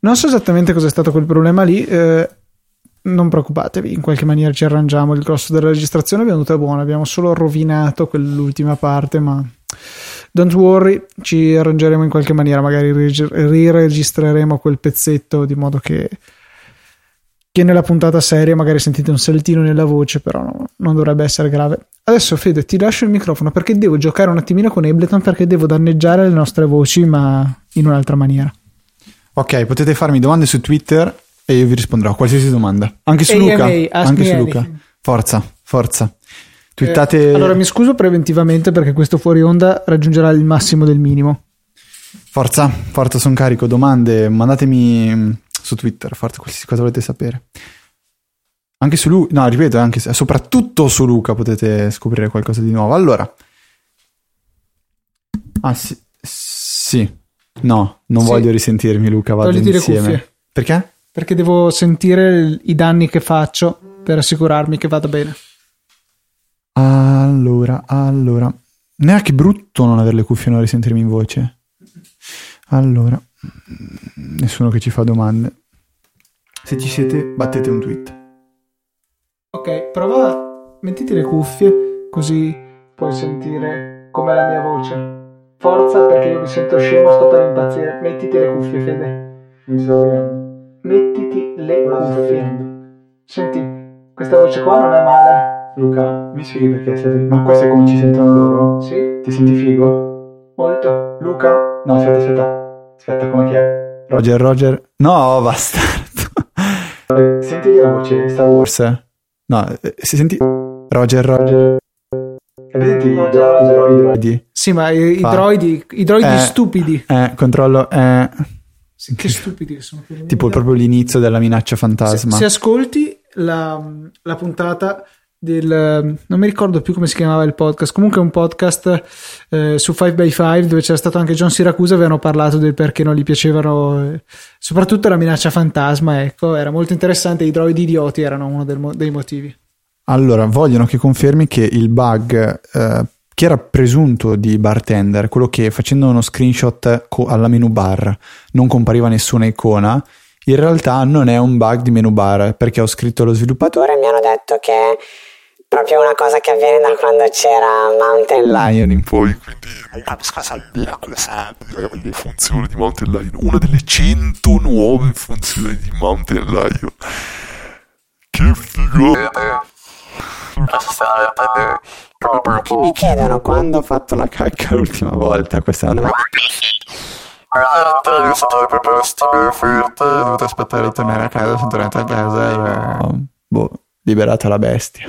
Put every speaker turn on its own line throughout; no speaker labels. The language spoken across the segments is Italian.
Non so esattamente cos'è stato quel problema lì. Eh, non preoccupatevi, in qualche maniera ci arrangiamo. Il grosso della registrazione è venuto buono. Abbiamo solo rovinato quell'ultima parte, ma don't worry, ci arrangeremo in qualche maniera. Magari riregistreremo quel pezzetto di modo che che nella puntata seria magari sentite un saltino nella voce, però no, non dovrebbe essere grave. Adesso Fede ti lascio il microfono perché devo giocare un attimino con Ableton perché devo danneggiare le nostre voci ma in un'altra maniera.
Ok, potete farmi domande su Twitter e io vi risponderò a qualsiasi domanda. Anche su AMA, Luca. Anche su Luca. Forza, forza. Twittate...
Eh, allora mi scuso preventivamente perché questo fuori onda raggiungerà il massimo del minimo.
Forza, forza, sono carico. Domande, mandatemi su Twitter, fate qualsiasi cosa volete sapere. Anche su Luca, no, ripeto, anche, soprattutto su Luca potete scoprire qualcosa di nuovo. Allora, ah sì, sì. No, non sì. voglio risentirmi Luca, vado Togliti insieme. Perché?
Perché devo sentire i danni che faccio per assicurarmi che vada bene.
Allora, allora, neanche brutto non avere le cuffie e non risentirmi in voce. Allora, nessuno che ci fa domande. Se ci siete, battete un tweet.
Ok, prova, mettiti le cuffie, così puoi sentire com'è la mia voce. Forza, perché io mi sento scemo, sto per impazzire. Mettiti le cuffie, Fede. Mi sto vedendo. Mettiti le cuffie. Senti, questa voce qua non è male.
Luca, mi spieghi perché siete... Ma questo è come ci sentono loro?
Sì.
Ti senti figo?
Molto.
Luca? No, aspetta, aspetta. Aspetta, come chi è? Roger, Roger. No, basta. Senti la voce Star Wars? No, eh, si senti Roger Roger. Droidi?
Sì, ma i, i droidi, i droidi
eh,
stupidi.
Eh, controllo. Eh.
Sì, che stupidi che sono.
Tipo proprio l'inizio della minaccia fantasma.
Se, se ascolti la, la puntata del, non mi ricordo più come si chiamava il podcast, comunque un podcast eh, su 5x5 dove c'era stato anche John Siracusa, avevano parlato del perché non gli piacevano, eh, soprattutto la minaccia fantasma, ecco, era molto interessante, i droidi idioti erano uno del, dei motivi.
Allora, vogliono che confermi che il bug eh, che era presunto di bartender, quello che facendo uno screenshot co- alla menu bar non compariva nessuna icona, in realtà non è un bug di menu bar perché ho scritto allo sviluppatore
e mi hanno detto che proprio una cosa che avviene da quando c'era Mountain Lion
in poi quindi una cosa le funzioni di Mountain Lion. Una delle 100 nuove funzioni di Mountain Lion. Che figo
Pochi mi chiedono quando ho fatto la cacca l'ultima volta questa è una
io sono queste offerte
ho dovuto aspettare di tornare a casa sono tornato a casa e ho boh, liberata la bestia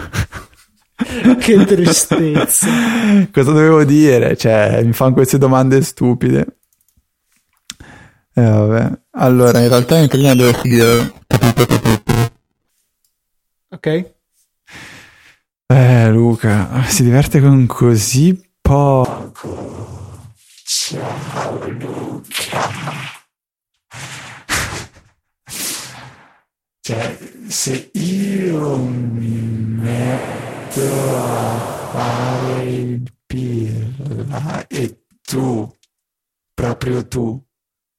che tristezza.
Cosa dovevo dire? Cioè, mi fanno queste domande stupide. Eh, vabbè. Allora, in realtà in prima devo dire...
Ok.
Eh, Luca, si diverte con così poco. Ciao, Luca. Cioè, se io mi metto a fare il pirla e tu, proprio tu,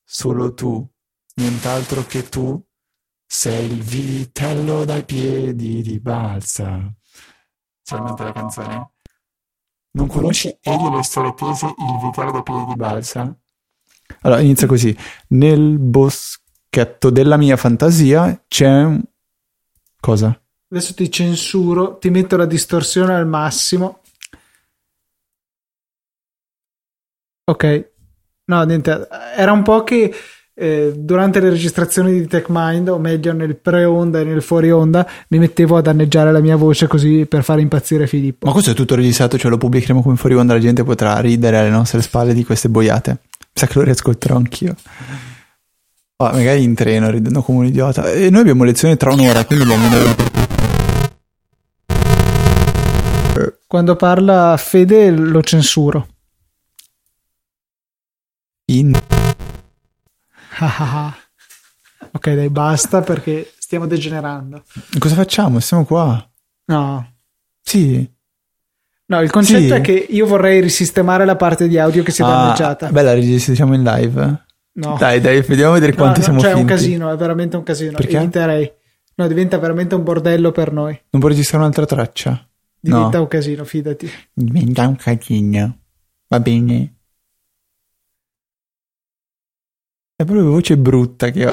solo tu, nient'altro che tu, sei il vitello dai piedi di balsa. C'è in mente la canzone? Non conosci Elio le storie tese, il vitello dai piedi di balsa? Allora, inizia così. Nel boschetto della mia fantasia c'è un... Cosa?
Adesso ti censuro, ti metto la distorsione al massimo. Ok. No, niente, era un po' che eh, durante le registrazioni di TechMind, o meglio nel pre-onda e nel fuori-onda, mi mettevo a danneggiare la mia voce così per fare impazzire Filippo.
Ma questo è tutto registrato, cioè lo pubblicheremo come fuori-onda, la gente potrà ridere alle nostre spalle di queste boiate. Sa che lo riascolterò anch'io. Oh, magari in treno ridendo come un idiota. E noi abbiamo lezione tra un'ora, quindi abbiamo
Quando parla Fede lo censuro.
In.
ok, dai, basta perché stiamo degenerando.
Cosa facciamo? Siamo qua.
No.
Sì.
No, il concetto sì. è che io vorrei risistemare la parte di audio che si è ah, danneggiata.
Beh, la registriamo in live.
No.
Dai, dai, vediamo a vedere
No,
quanti
no,
siamo
cioè, è un
finti.
casino, è veramente un casino.
Perché?
Eviterei. No, diventa veramente un bordello per noi.
Non può registrare un'altra traccia?
Diventa
No.
un casino, fidati.
Diventa un casino. Va bene. È proprio voce brutta che ho.